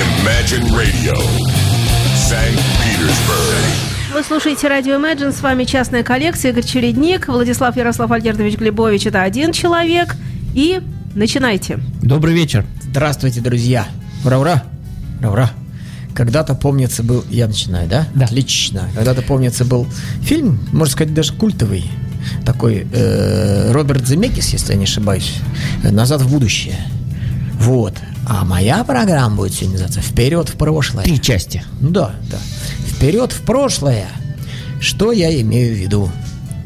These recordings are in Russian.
Imagine Radio, St. Petersburg. Вы слушаете радио Imagine, с вами частная коллекция, Игорь Чередник, Владислав Ярослав Альгердович Глебович, это один человек. И начинайте. Добрый вечер. Здравствуйте, друзья. Ура-ура. Ура-ура. Когда-то, помнится, был... Я начинаю, да? Да. Отлично. Когда-то, помнится, был фильм, можно сказать, даже культовый. Такой э, Роберт Земекис, если я не ошибаюсь. «Назад в будущее». Вот. А моя программа будет сегодня называться «Вперед в прошлое». Три части. Да, да. Вперед в прошлое. Что я имею в виду?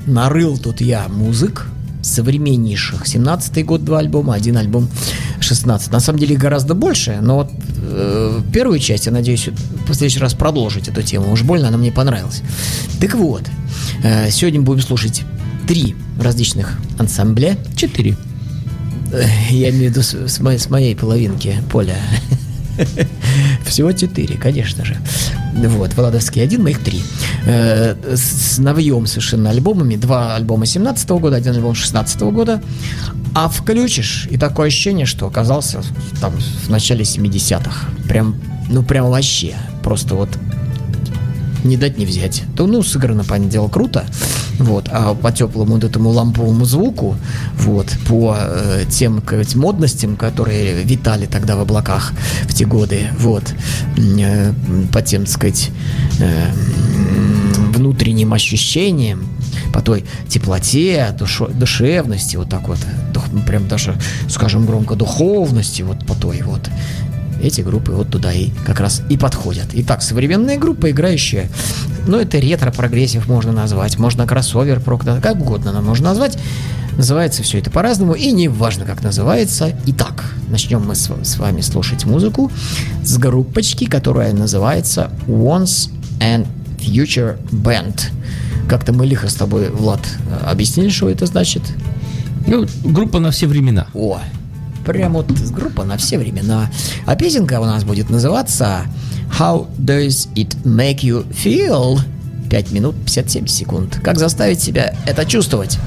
Нарыл тут я музык современнейших. 17-й год два альбома, один альбом 16. На самом деле гораздо больше, но вот э, первую часть, я надеюсь, в следующий раз продолжить эту тему. Уж больно она мне понравилась. Так вот, э, сегодня будем слушать три различных ансамбля. Четыре. Э, Я имею в виду с, моей, с моей половинки поля. Всего четыре, конечно же. Вот, Владовский один, моих три. Э, С новьем совершенно альбомами. Два альбома 17 года, один альбом 16 года. А включишь, и такое ощущение, что оказался там в начале 70-х. Прям, ну прям вообще. Просто вот не дать не взять. То, ну, сыграно, понятное дело, круто. Вот, а по теплому вот этому ламповому звуку, вот, по э, тем, сказать, модностям, которые витали тогда в облаках в те годы, вот, э, по тем, так сказать, э, внутренним ощущениям, по той теплоте, душо- душевности, вот так вот, дух- прям даже, скажем громко, духовности, вот по той вот, эти группы вот туда и как раз и подходят. Итак, современная группа, играющая, ну, это ретро-прогрессив можно назвать, можно кроссовер, прог, как угодно нам можно назвать. Называется все это по-разному, и не важно, как называется. Итак, начнем мы с, с вами слушать музыку с группочки, которая называется Once and Future Band. Как-то мы лихо с тобой, Влад, э, объяснили, что это значит? Ну, группа на все времена. О, прям вот группа на все времена. А песенка у нас будет называться How Does It Make You Feel? 5 минут 57 секунд. Как заставить себя это чувствовать?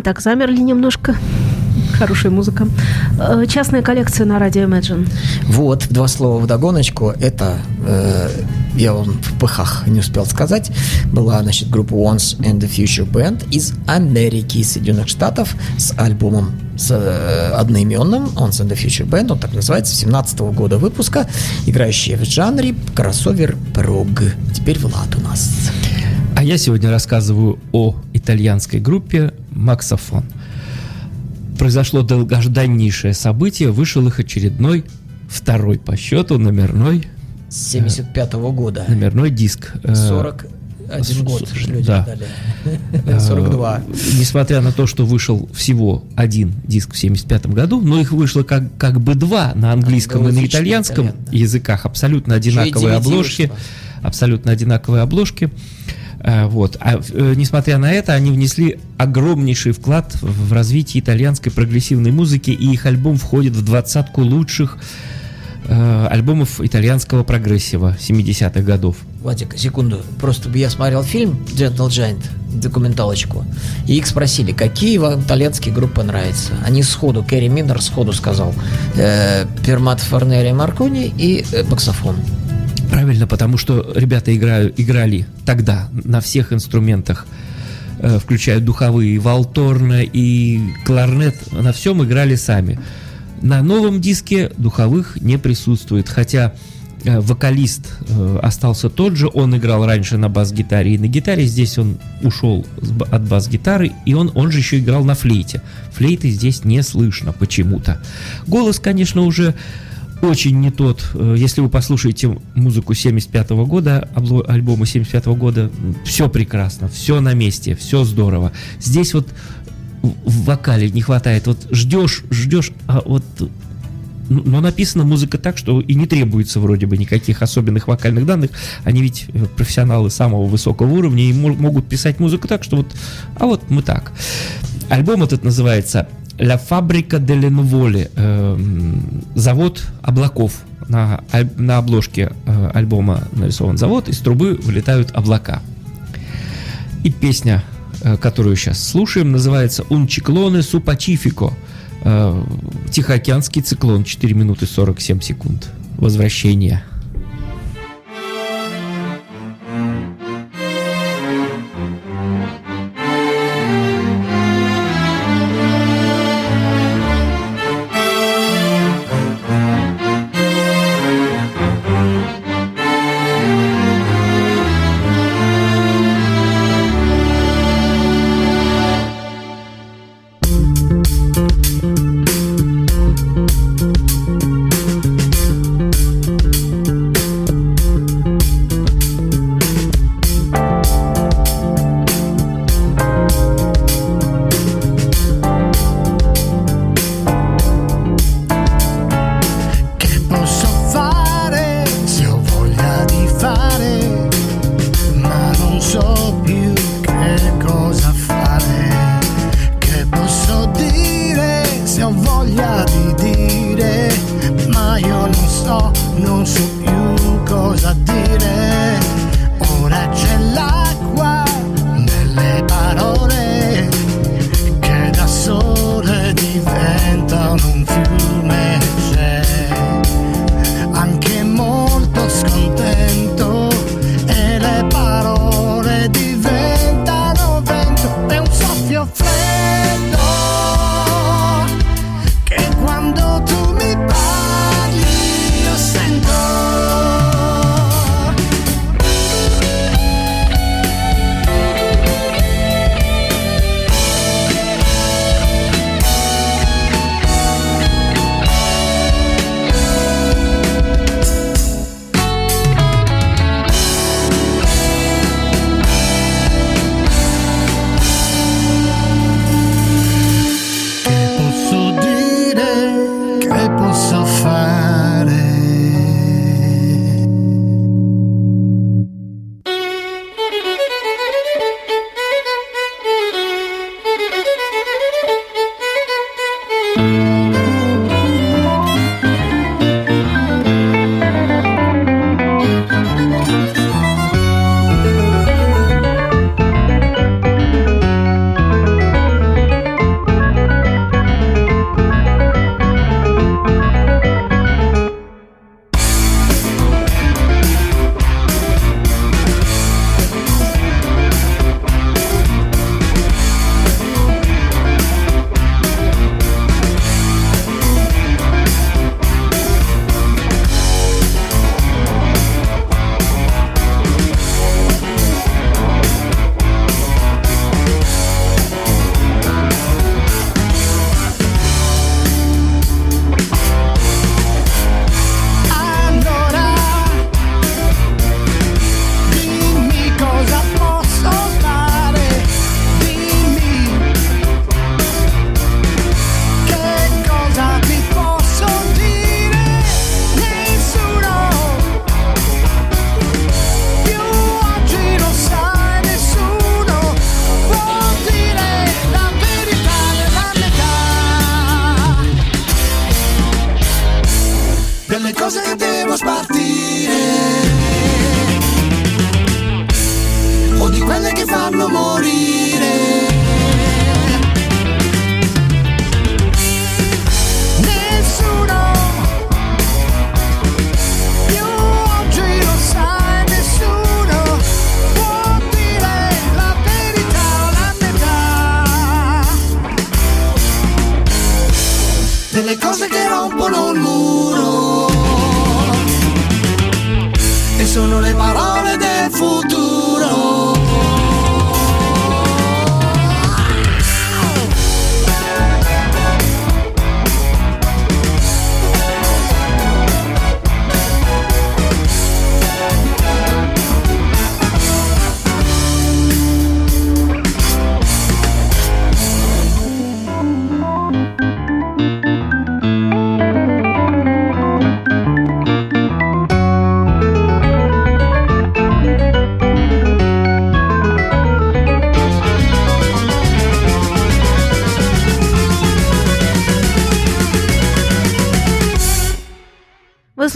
Мы так замерли немножко. Хорошая музыка. Э, Частная коллекция на радио Imagine. Вот, два слова в догоночку. Это, э, я вам в пыхах не успел сказать, была, значит, группа Once and the Future Band из Америки, из Соединенных Штатов, с альбомом с э, одноименным Once and the Future Band, он так называется, 17 года выпуска, играющий в жанре кроссовер прог. Теперь Влад у нас. А я сегодня рассказываю о итальянской группе «Максофон». Произошло долгожданнейшее событие, вышел их очередной, второй по счету, номерной, С 75 года. номерной диск. Э, 41 год люди да. ждали. Э, 42. Несмотря на то, что вышел всего один диск в 75 году, но их вышло как, как бы два на английском и на итальянском итальян, да. языках. Абсолютно одинаковые обложки. вышло. Абсолютно одинаковые обложки. Э, Вот. А э, несмотря на это, они внесли огромнейший вклад в развитие итальянской прогрессивной музыки, и их альбом входит в двадцатку лучших э, альбомов итальянского прогрессива 70-х годов. Владик, секунду. Просто я смотрел фильм Gentle Giant, документалочку, и их спросили, какие вам итальянские группы нравятся. Они сходу, Кэрри Миннер сходу сказал, э, Пермат Форнери Маркони и э, Максофон. Правильно, потому что ребята играю, играли тогда на всех инструментах, э, включая духовые, валторна и кларнет, на всем играли сами. На новом диске духовых не присутствует, хотя э, вокалист э, остался тот же, он играл раньше на бас-гитаре и на гитаре, здесь он ушел от бас-гитары, и он, он же еще играл на флейте. Флейты здесь не слышно почему-то. Голос, конечно, уже очень не тот. Э, Если вы послушаете музыку 75 года, обло- альбома 75 года, все прекрасно, все на месте, все здорово. Здесь вот в вокале не хватает. Вот ждешь, ждешь, а вот ну, но написана музыка так, что и не требуется вроде бы никаких особенных вокальных данных. Они ведь э, профессионалы самого высокого уровня и мо- могут писать музыку так, что вот, а вот мы так. Альбом этот называется «La Fabrica delle Nuvole», эм, «Завод облаков». На, на обложке э, альбома нарисован завод, из трубы вылетают облака. И песня, э, которую сейчас слушаем, называется «Un ciclone su Pacifico». Э, Тихоокеанский циклон, 4 минуты 47 секунд. Возвращение.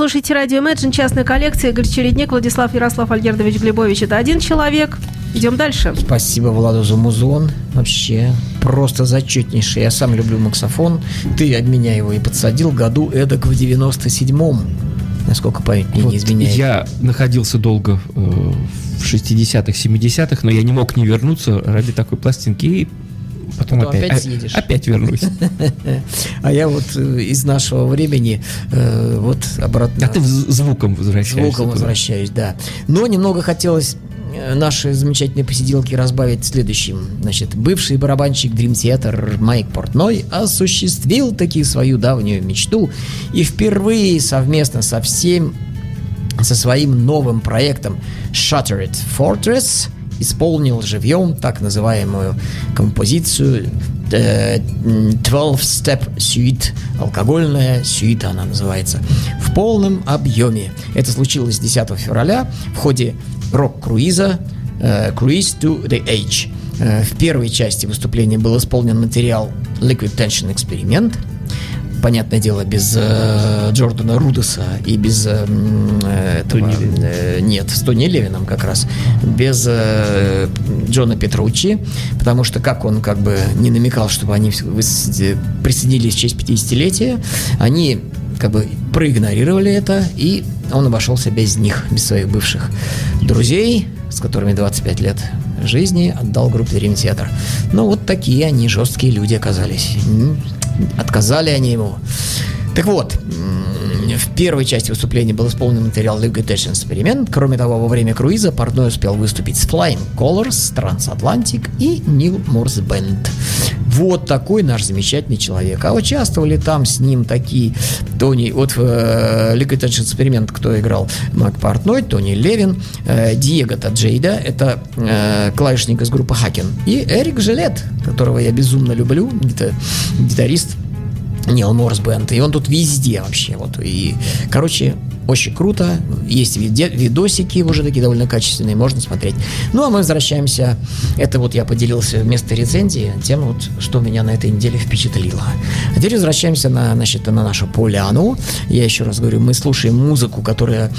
Слушаете радио Imagine, частная коллекция, Игорь Чередник, Владислав Ярослав Альгердович Глебович. Это один человек. Идем дальше. Спасибо Владу за музон. Вообще, просто зачетнейший. Я сам люблю максофон. Ты от меня его и подсадил году эдак в 97-м. Насколько память мне не Вот изменяет. я находился долго э, в 60-х, 70-х, но я не мог не вернуться ради такой пластинки. И потом, Потом опять, опять съедешь. опять вернусь. А я вот э, из нашего времени э, вот обратно А ты звуком возвращаешься. звуком возвращаюсь, да. Но немного хотелось э, наши замечательные посиделки разбавить следующим. Значит, бывший барабанщик Dream Theater Майк Портной осуществил таки свою давнюю мечту и впервые совместно со всем со своим новым проектом Shattered Fortress исполнил живьем так называемую композицию э, 12-step suite, алкогольная сюита она называется, в полном объеме. Это случилось 10 февраля в ходе рок-круиза э, Cruise to the Age. Э, В первой части выступления был исполнен материал Liquid Tension Experiment, понятное дело, без э, Джордана Рудоса и без э, этого, э, нет, с Тони Левином как раз, без э, Джона Петруччи, потому что как он как бы не намекал, чтобы они присоединились в честь 50-летия, они как бы проигнорировали это, и он обошелся без них, без своих бывших друзей, с которыми 25 лет жизни отдал группе Dream Theater. Ну, вот такие они жесткие люди оказались. Отказали они ему. Так вот, в первой части выступления был исполнен материал Liquid Tension Experiment. Кроме того, во время круиза Портной успел выступить с Flying Colors, Transatlantic и Neil Morse Band. Вот такой наш замечательный человек. А участвовали там с ним такие Тони, вот э, Liquid Experiment кто играл? Мак Портной, Тони Левин, э, Диего Таджейда, это э, клавишник из группы Хакен, и Эрик Жилет, которого я безумно люблю, гита- гитарист Нил Морс Бенд. И он тут везде вообще. Вот. И, короче, очень круто. Есть видосики уже такие довольно качественные, можно смотреть. Ну, а мы возвращаемся. Это вот я поделился вместо рецензии тем, вот, что меня на этой неделе впечатлило. А теперь возвращаемся на, значит, на нашу поляну. Я еще раз говорю, мы слушаем музыку, которая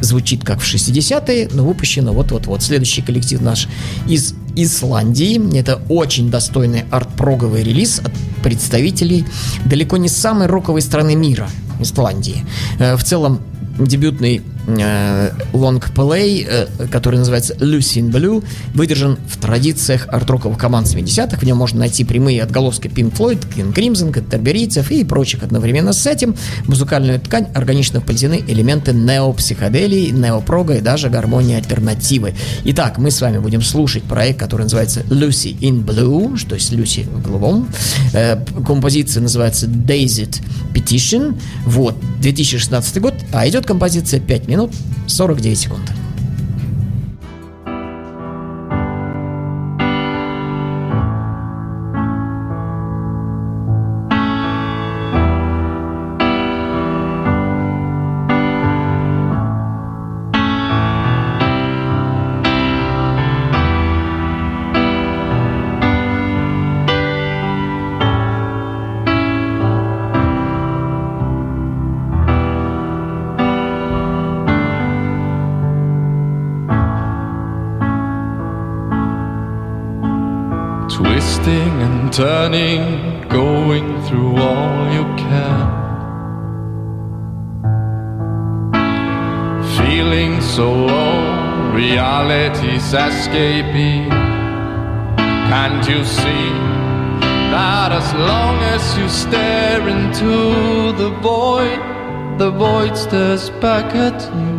звучит как в 60-е, но выпущена вот-вот-вот. Следующий коллектив наш из Исландии. Это очень достойный арт-проговый релиз от представителей далеко не самой роковой страны мира, Исландии. Э, В целом, дебютный лонгплей, э, который называется Lucy in Blue, выдержан в традициях арт-роковых команд 70-х. В нем можно найти прямые отголоски Pink Floyd, King Crimson, Каттерберийцев и прочих. Одновременно с этим музыкальную ткань органично вплетены элементы неопсиходелии, неопрога и даже гармонии альтернативы. Итак, мы с вами будем слушать проект, который называется Lucy in Blue, что есть Люси в голубом. Э, композиция называется Dazed Petition. Вот, 2016 год, а идет композиция 5 минут 49 секунд. returning, going through all you can. Feeling so low, reality's escaping. Can't you see that as long as you stare into the void, the void stares back at you?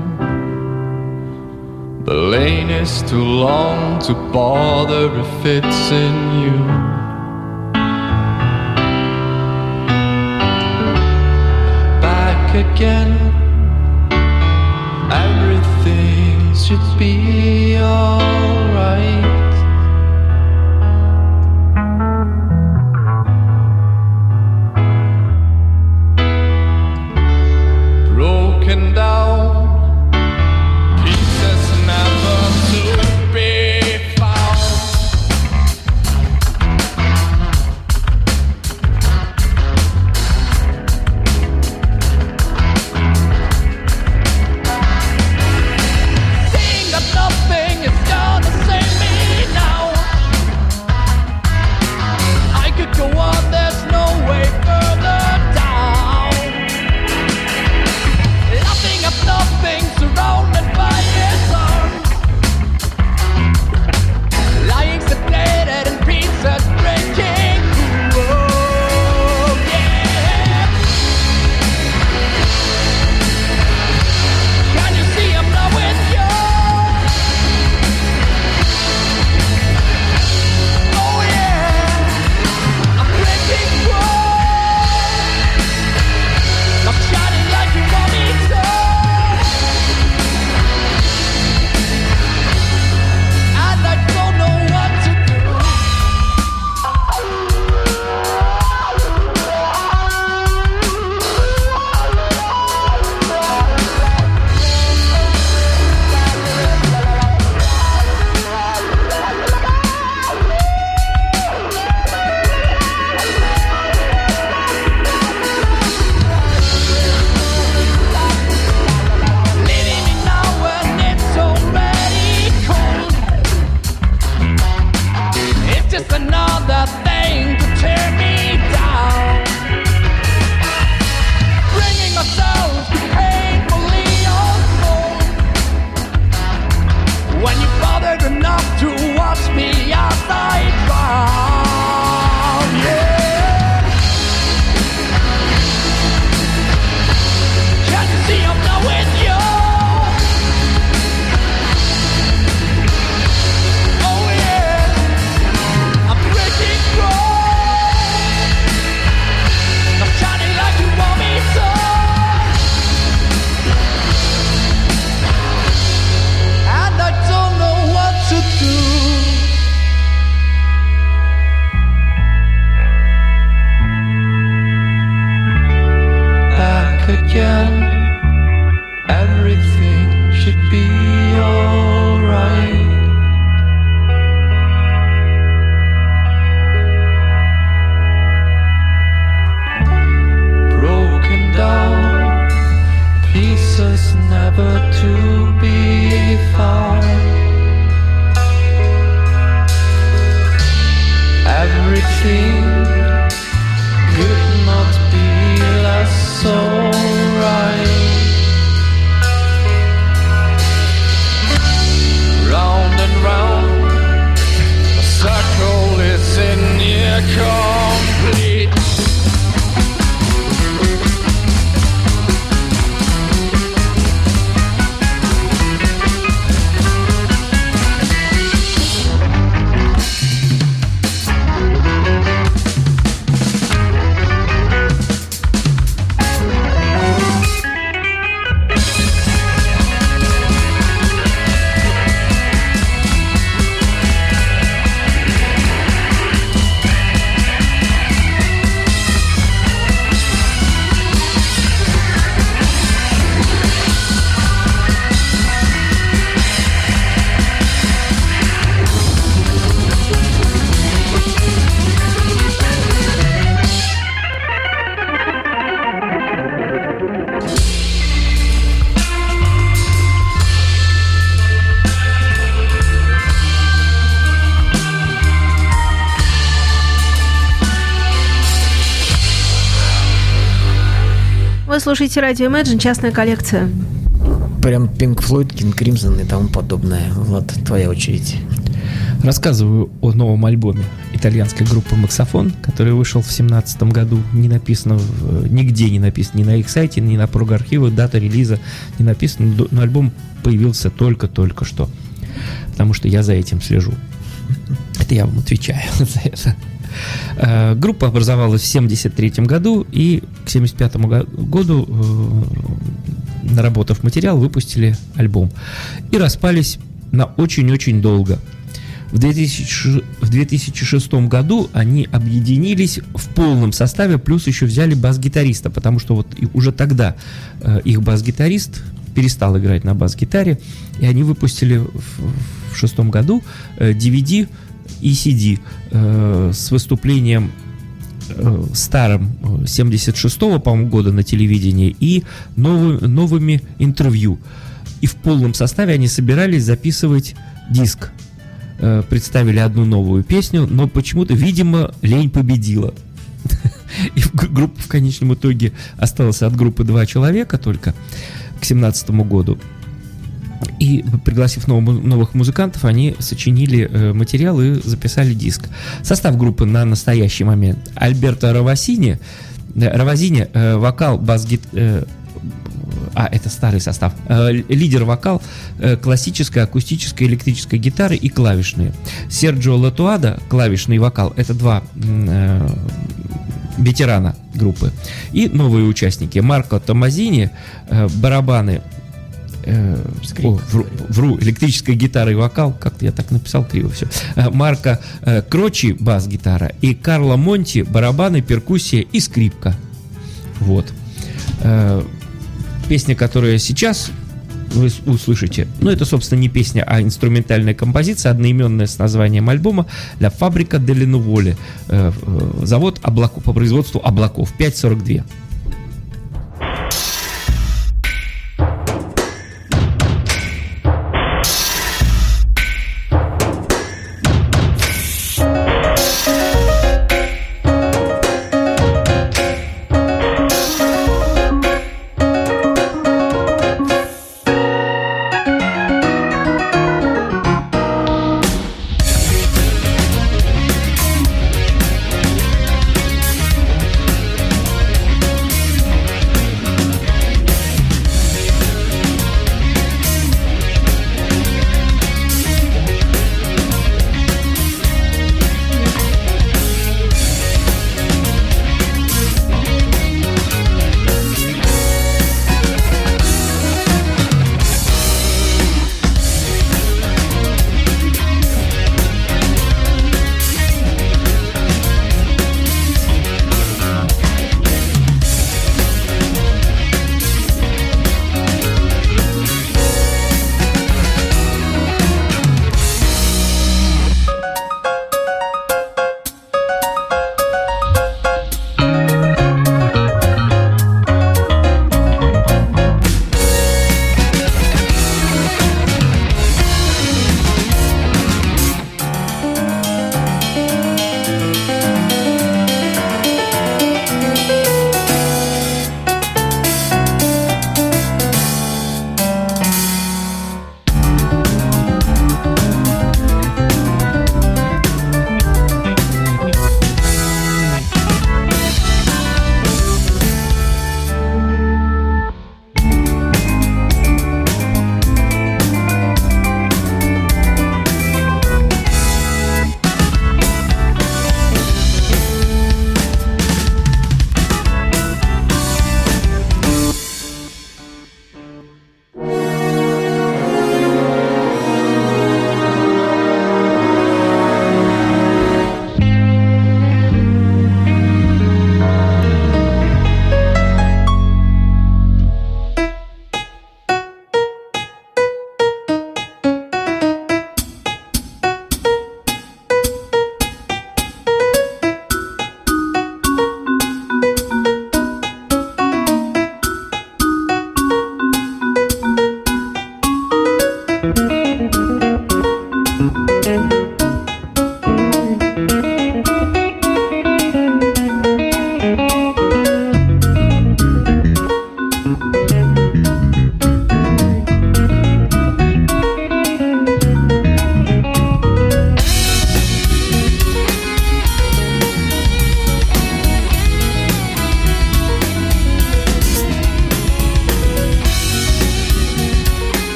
The lane is too long to bother if it's in you. be. Слушаете радио Imagine, частная коллекция. Прям Pink Floyd, King Crimson и тому подобное. Влад, твоя очередь. Рассказываю о новом альбоме итальянской группы Максофон, который вышел в семнадцатом году. Не написано, нигде не написано, ни на их сайте, ни на прогархивах, дата релиза не написано, но- но альбом появился только-только что. Потому что я за этим слежу. Это я вам отвечаю за это. Э, Группа образовалась в 73 году и к 75 го- году, э, наработав материал, выпустили альбом. И распались на очень-очень долго. В 2006, в 2006 году они объединились в полном составе, плюс еще взяли бас-гитариста, потому что вот уже тогда э, их бас-гитарист перестал играть на бас-гитаре, и они выпустили в, в шестом году э, DVD и CD э, с выступлением э, старым э, 76-го, по-моему, года на телевидении и новы- новыми интервью. И в полном составе они собирались записывать диск. Э, Представили одну новую песню, но почему-то, видимо, лень победила. И группа в конечном итоге осталась от группы два человека только к 17 году. И пригласив новых музыкантов, они сочинили э, материал и записали диск. Состав группы на настоящий момент. Альберто Равасини, Равазини, э, вокал, бас-гит... э, а, это старый состав. Лидер вокал, классическая, акустическая, электрическая гитары и клавишные. Серджио Латуада, клавишный вокал, это два ветерана группы. И новые участники. Марко Томазини, барабаны, э, Скрипка, о, вру, вру, электрическая гитара и вокал, как-то я так написал криво все. Марка э, Крочи, бас-гитара, и Карло Монти, барабаны, перкуссия и скрипка. Вот. Э, Песня, которая сейчас вы услышите, ну это, собственно, не песня, а инструментальная композиция, одноименная с названием альбома «La Fabrica delle Nuvole», э, э, завод облаков, по производству облаков, 542.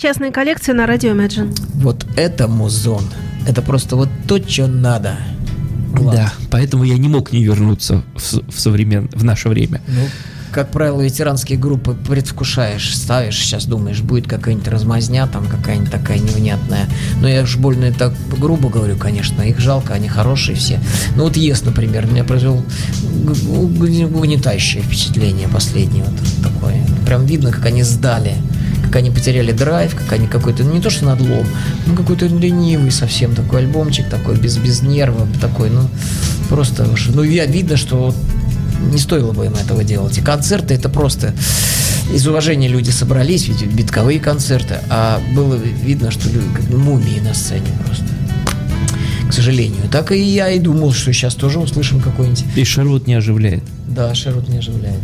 Частная коллекция на радио Imagine. Вот это музон. Это просто вот то, что надо. Влад. Да, поэтому я не мог не вернуться в, в современ... в наше время. Ну, как правило, ветеранские группы предвкушаешь, ставишь, сейчас думаешь, будет какая-нибудь размазня, там какая-нибудь такая невнятная. Но я уж больно так грубо говорю, конечно, их жалко, они хорошие все. Ну вот ЕС, например, меня произвел угнетающее впечатление последнее вот такое. Прям видно, как они сдали как они потеряли драйв, как они какой-то, ну не то что надлом, ну какой-то ленивый совсем такой альбомчик, такой без, без нерва, такой, ну просто уж, ну я видно, что не стоило бы им этого делать. И концерты это просто из уважения люди собрались, ведь битковые концерты, а было видно, что люди как мумии на сцене просто. К сожалению. Так и я и думал, что сейчас тоже услышим какой-нибудь. И Шервуд не оживляет. Да, Шерут не оживляет.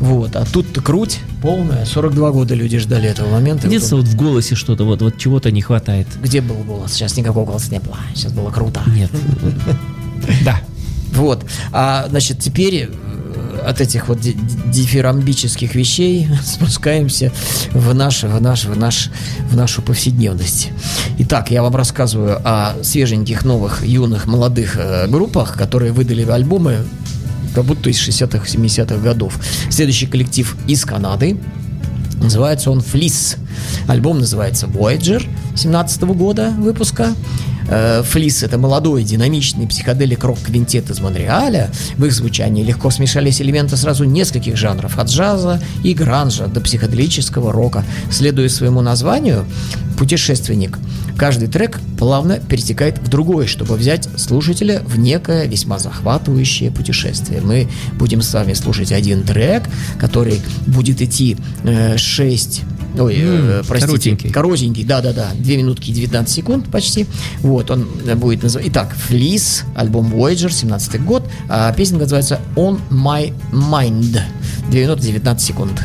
Вот, а тут-то круть полная. 42 года люди ждали этого момента. И вот вот в голосе что-то, вот, вот чего-то не хватает. Где был голос? Сейчас никакого голоса не было. Сейчас было круто. Нет. Да. Вот. А, значит, теперь э, от этих вот ди- ди- дифирамбических вещей спускаемся в наш, в наш, в наш, в нашу повседневность. Итак, я вам рассказываю о свеженьких, новых, юных, молодых э, группах, которые выдали альбомы как будто из 60-х, 70-х годов. Следующий коллектив из Канады. Называется он Флис. Альбом называется Voyager 17 года выпуска. Э, Флис это молодой, динамичный психоделик рок-квинтет из Монреаля. В их звучании легко смешались элементы сразу нескольких жанров, от джаза и гранжа до психоделического рока. Следуя своему названию, путешественник. Каждый трек плавно перетекает в другой, чтобы взять слушателя в некое весьма захватывающее путешествие. Мы будем с вами слушать один трек, который будет идти 6 Ой, М, простите, коротенький. коротенький, да-да-да, 2 минутки и 19 секунд почти. Вот, он э, будет называться... Итак, Флис, альбом Voyager, 17 год, а песня называется On My Mind, 2 минуты 19 секунд.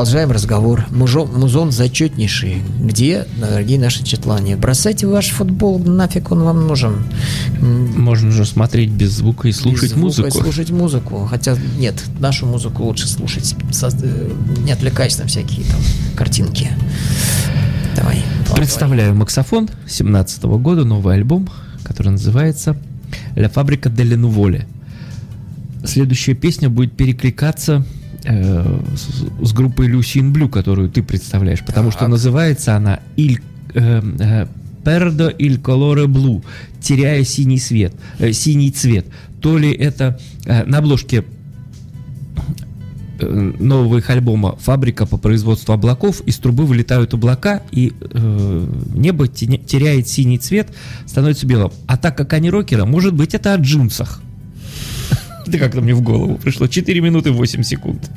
Продолжаем разговор. Мужо- музон зачетнейший. Где, дорогие наши читлане? Бросайте ваш футбол, нафиг он вам нужен. Можно же смотреть без звука и слушать без звука, музыку. Слушать музыку. Хотя нет, нашу музыку лучше слушать. со- э, не отвлекаясь на всякие там картинки. Давай. Представляю Максофон 17 года, новый альбом, который называется «La Fabrica delle Nuvole». Следующая песня будет перекликаться э, с, с группой Люсин Блю, которую ты представляешь, потому что Так. называется она «Иль э, э, Perdo il colore blu», теряя синий свет, э, синий цвет. То ли это э, на обложке э, нового их альбома «Фабрика по производству облаков». Из трубы вылетают облака, и э, небо теня- теряет синий цвет, становится белым. А так как они рокеры, может быть, это о джинсах. Это как-то мне в голову пришло. 4 минуты 8 секунд.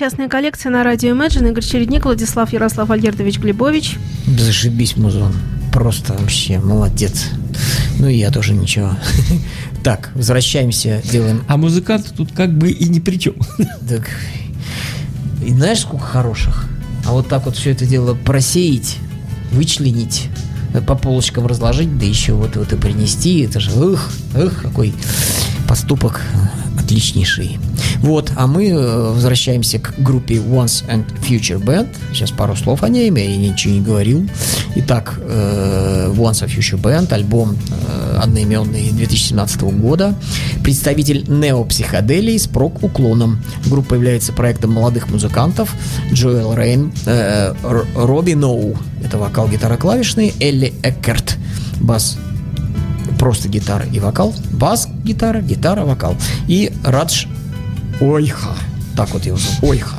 Частная коллекция на радио Imagine. Игорь Чередник, Владислав Ярослав Альгердович Глебович. Зашибись, музон. Просто вообще молодец. Ну и я тоже ничего. Так, возвращаемся, делаем... А музыканты тут как бы и ни при чем. Так, и знаешь, сколько хороших? А вот так вот все это дело просеять, вычленить, по полочкам разложить, да еще вот, вот и принести. Это же, ух, ух, какой поступок отличнейший. Вот, а мы э, возвращаемся к группе Once and Future Band. Сейчас пару слов о ней, я ничего не говорил. Итак, э, Once and Future Band, альбом э, одноименный 2017 года. Представитель неопсиходелии с прок-уклоном. Группа является проектом молодых музыкантов. Джоэл Рейн, Робби Ноу, это вокал, гитара, клавишный, Элли Эккерт, бас просто гитара и вокал, бас, гитара, гитара, вокал. И Радж Ойха, так вот его зовут, Ойха.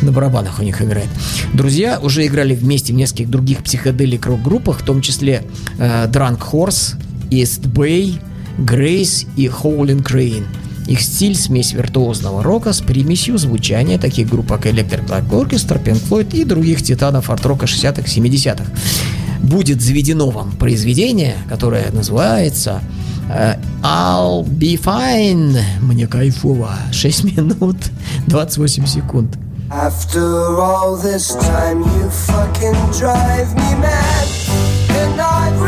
На барабанах у них играет. Друзья уже играли вместе в нескольких других психоделик рок-группах, в том числе э, Drunk Horse, East Bay, Grace и Howling Crane. Их стиль – смесь виртуозного рока с примесью звучания таких групп, как Electric Black Orchestra, Pink Floyd и других титанов арт-рока 60-х, 70-х. Будет заведено вам произведение, которое называется э, I'll be fine. Мне кайфово. 6 минут 28 секунд. After all this time, you fucking drive me mad. And I've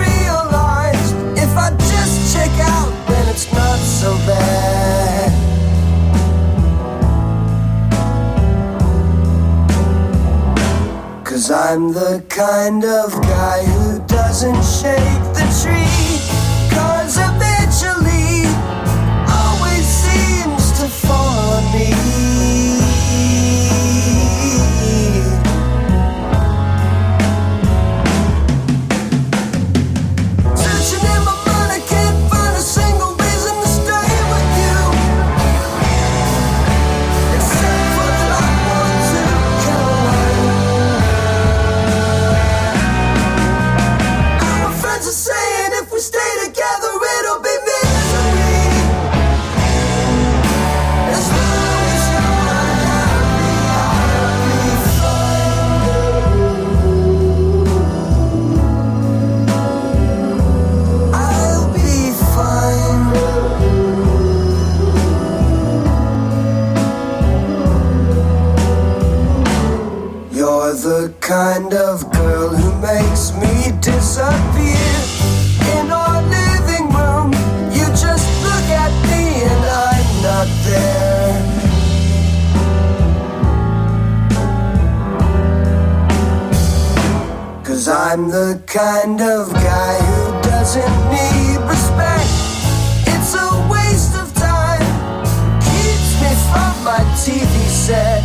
Cause I'm the kind of guy who doesn't shake the tree. I'm the kind of guy who doesn't need respect. It's a waste of time, keeps me from my TV set.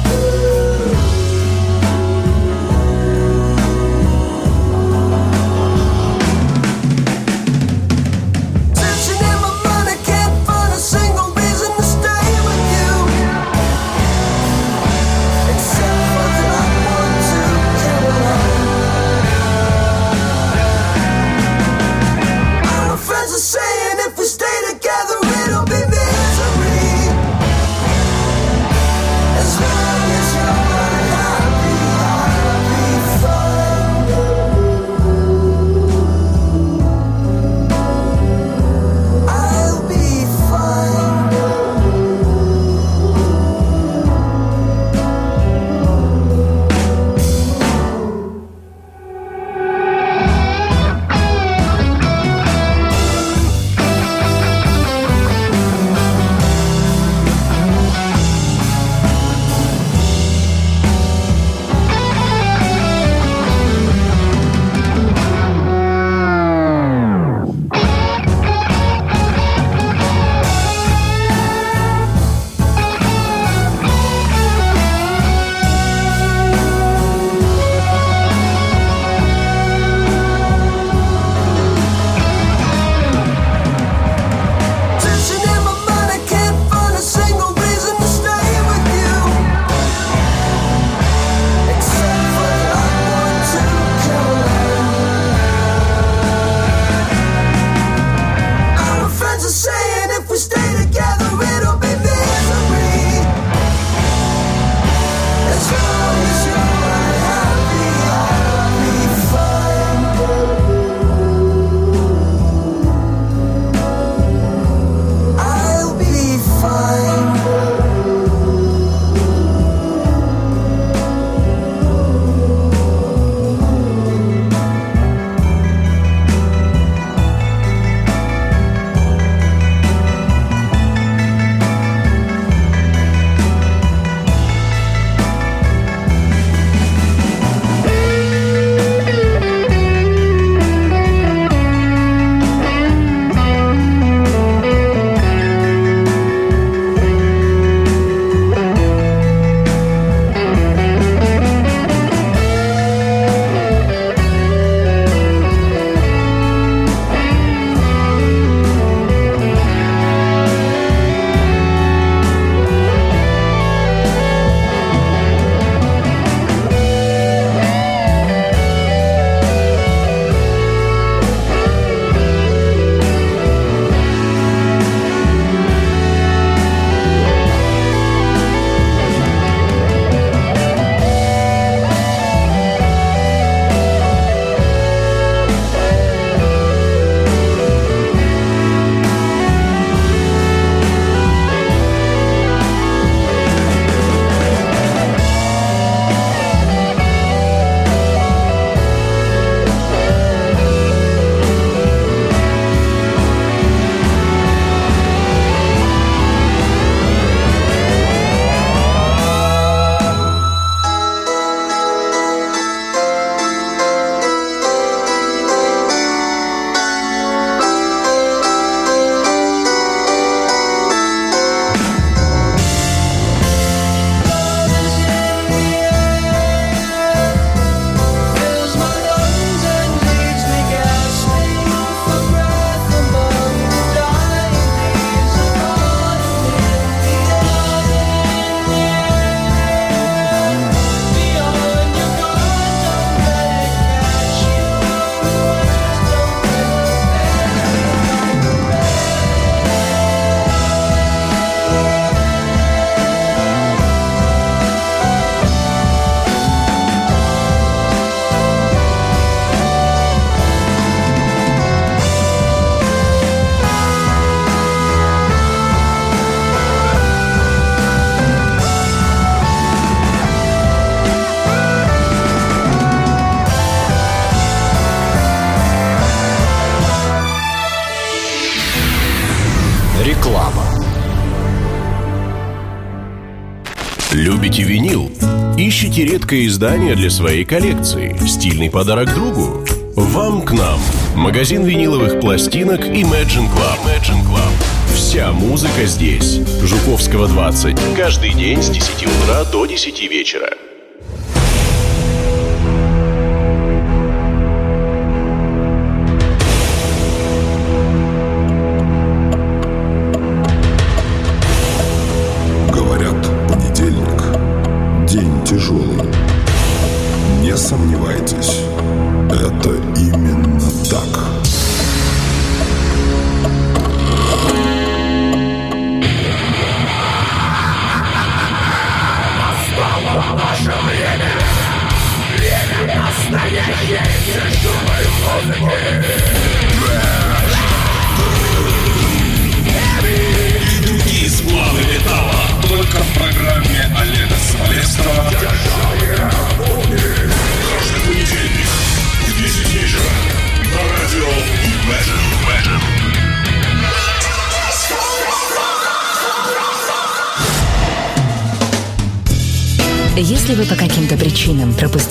Ищете редкое издание для своей коллекции? Стильный подарок другу? Вам к нам. Магазин виниловых пластинок Imagine Club. Imagine Club. Вся музыка здесь. Жуковского 20. Каждый день с 10 утра до 10 вечера.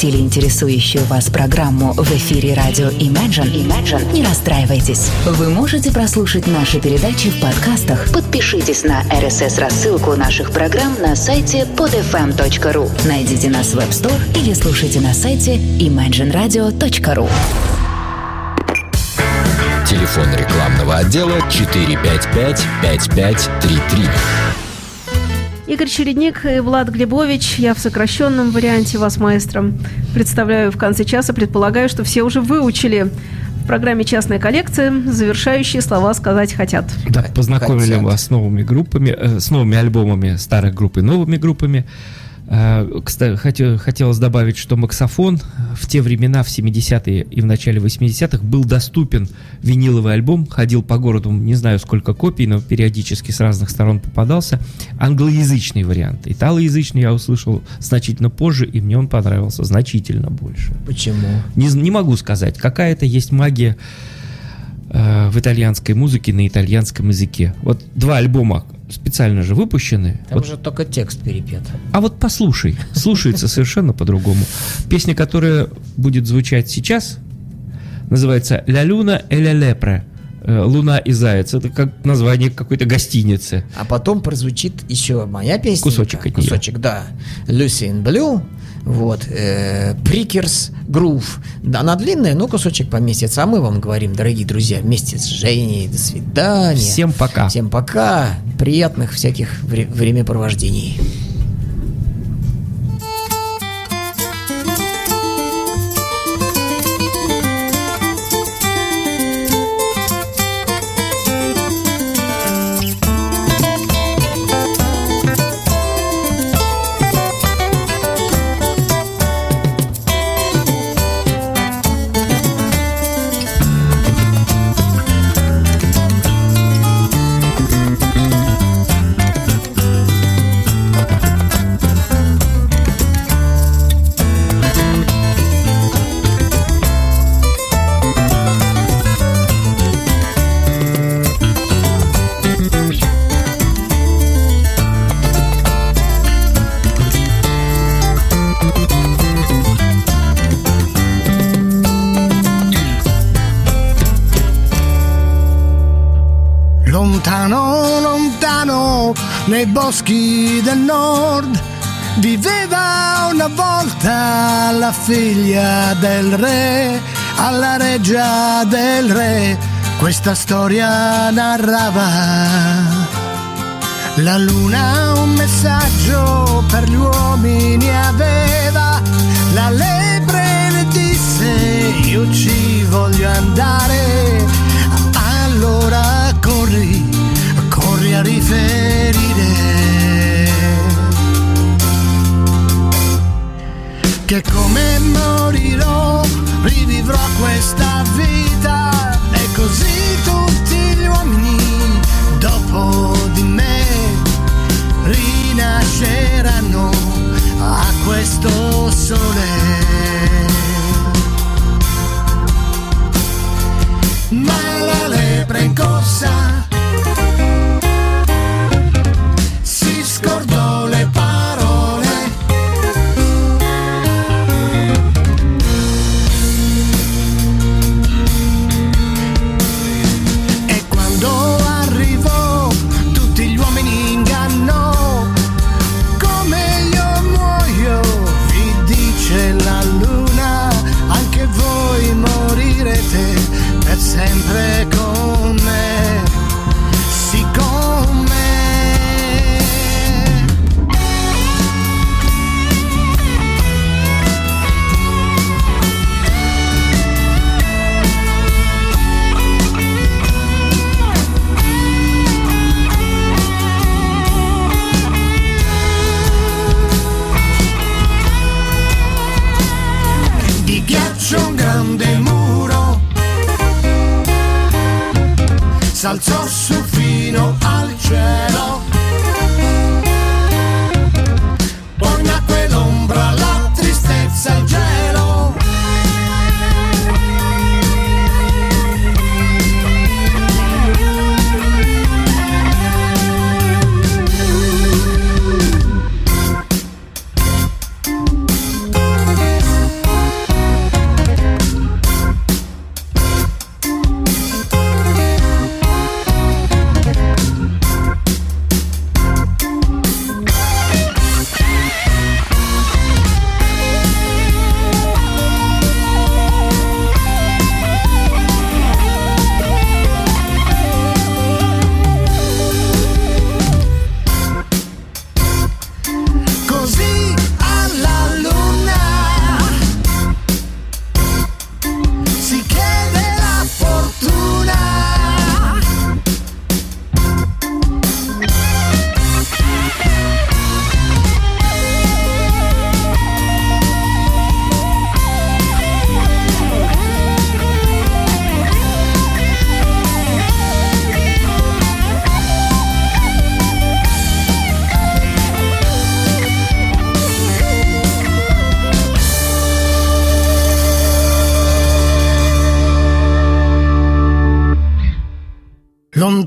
Пропустили интересующую вас программу в эфире радио Imagine, Imagine, не расстраивайтесь. Вы можете прослушать наши передачи в подкастах. Подпишитесь на RSS-рассылку наших программ на сайте podfm.ru. Найдите нас в App Store или слушайте на сайте imagineradio.ru. Телефон рекламного отдела 455-5533. Игорь Чередник и Влад Глебович. Я в сокращенном варианте вас, маэстро, представляю в конце часа. Предполагаю, что все уже выучили в программе «Частная коллекция» завершающие слова сказать хотят. Да, познакомили хотят. вас с новыми группами, э, с новыми альбомами старых групп и новыми группами. Кстати, хотелось добавить, что максофон в те времена, в 70-е и в начале 80-х, был доступен виниловый альбом, ходил по городу, не знаю сколько копий, но периодически с разных сторон попадался. Англоязычный вариант. Италоязычный я услышал значительно позже, и мне он понравился значительно больше. Почему? Не, не могу сказать. Какая-то есть магия э, в итальянской музыке на итальянском языке. Вот два альбома специально же выпущены. Там Вот уже только текст перепет. а вот послушай, слушается совершенно по-другому. Песня, которая будет звучать сейчас, называется «Ля люна и ля лепре». Э, Луна и заяц. Это как название какой-то гостиницы. А потом прозвучит еще моя песня. Кусочек от неё. Кусочек, да. Lucy in Blue. Вот. Э, Прикерс Грув. Да, она длинная, но кусочек поместится. А мы вам говорим, дорогие друзья, вместе с Женей. До свидания. Всем пока. Всем пока. Приятных всяких вре- времяпровождений. Boschi del nord, viveva una volta la figlia del re, alla reggia del re, questa storia narrava. La luna un messaggio per gli uomini aveva, la lepre le disse io ci voglio andare, allora corri, riferire. Che come morirò, rivivrò questa vita e così tutti gli uomini dopo di me rinasceranno a questo sole. Ma la lepre in corsa Discord.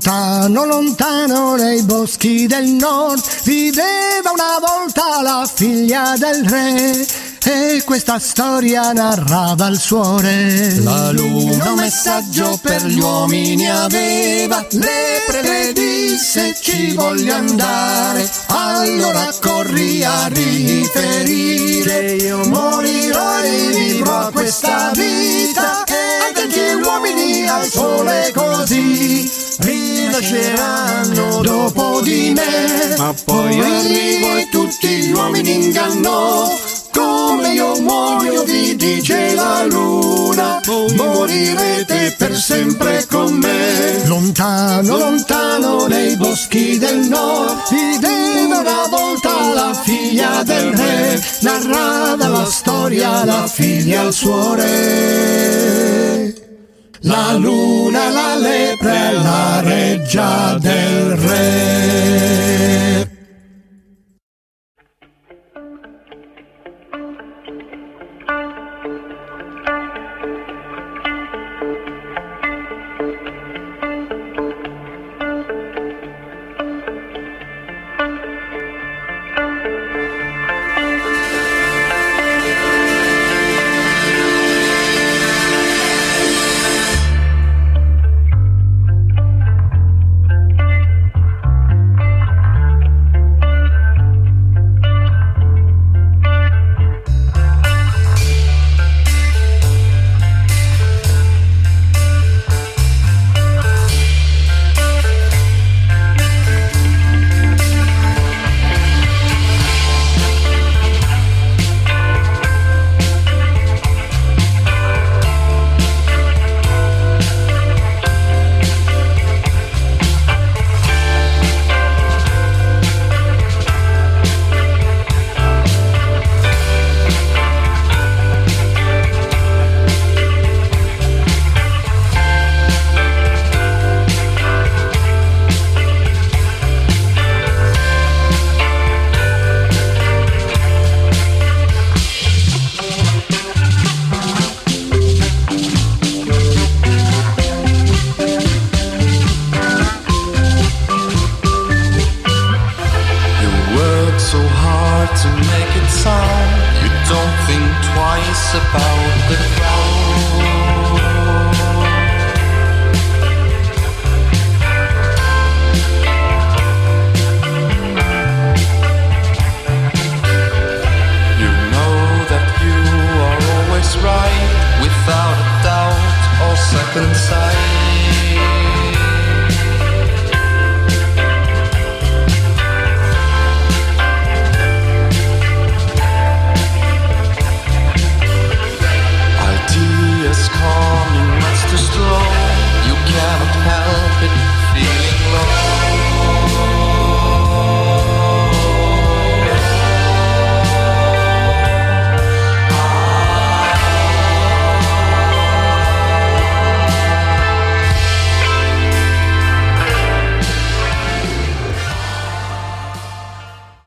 Lontano, lontano nei boschi del nord viveva una volta la figlia del re e questa storia narrava il suo re. La luna un messaggio per gli uomini aveva, le predisse ci voglio andare, allora corri a riferire, io morirò e vivrò questa vita. E anche gli uomini al sole così rilasceranno dopo di me, ma poi arrivo e tutti gli uomini ingannò. Come io muoio vi dice la luna, morirete per sempre con me. Lontano, lontano nei boschi del nord, viveva una volta la figlia del re, narrava la storia la figlia al suo re. La luna, la lepre, la reggia del re.